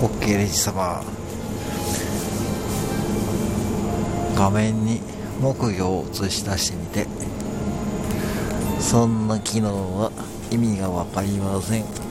OK レジ様。画面に木魚を映し出してみて。そんな機能は意味が分かりません。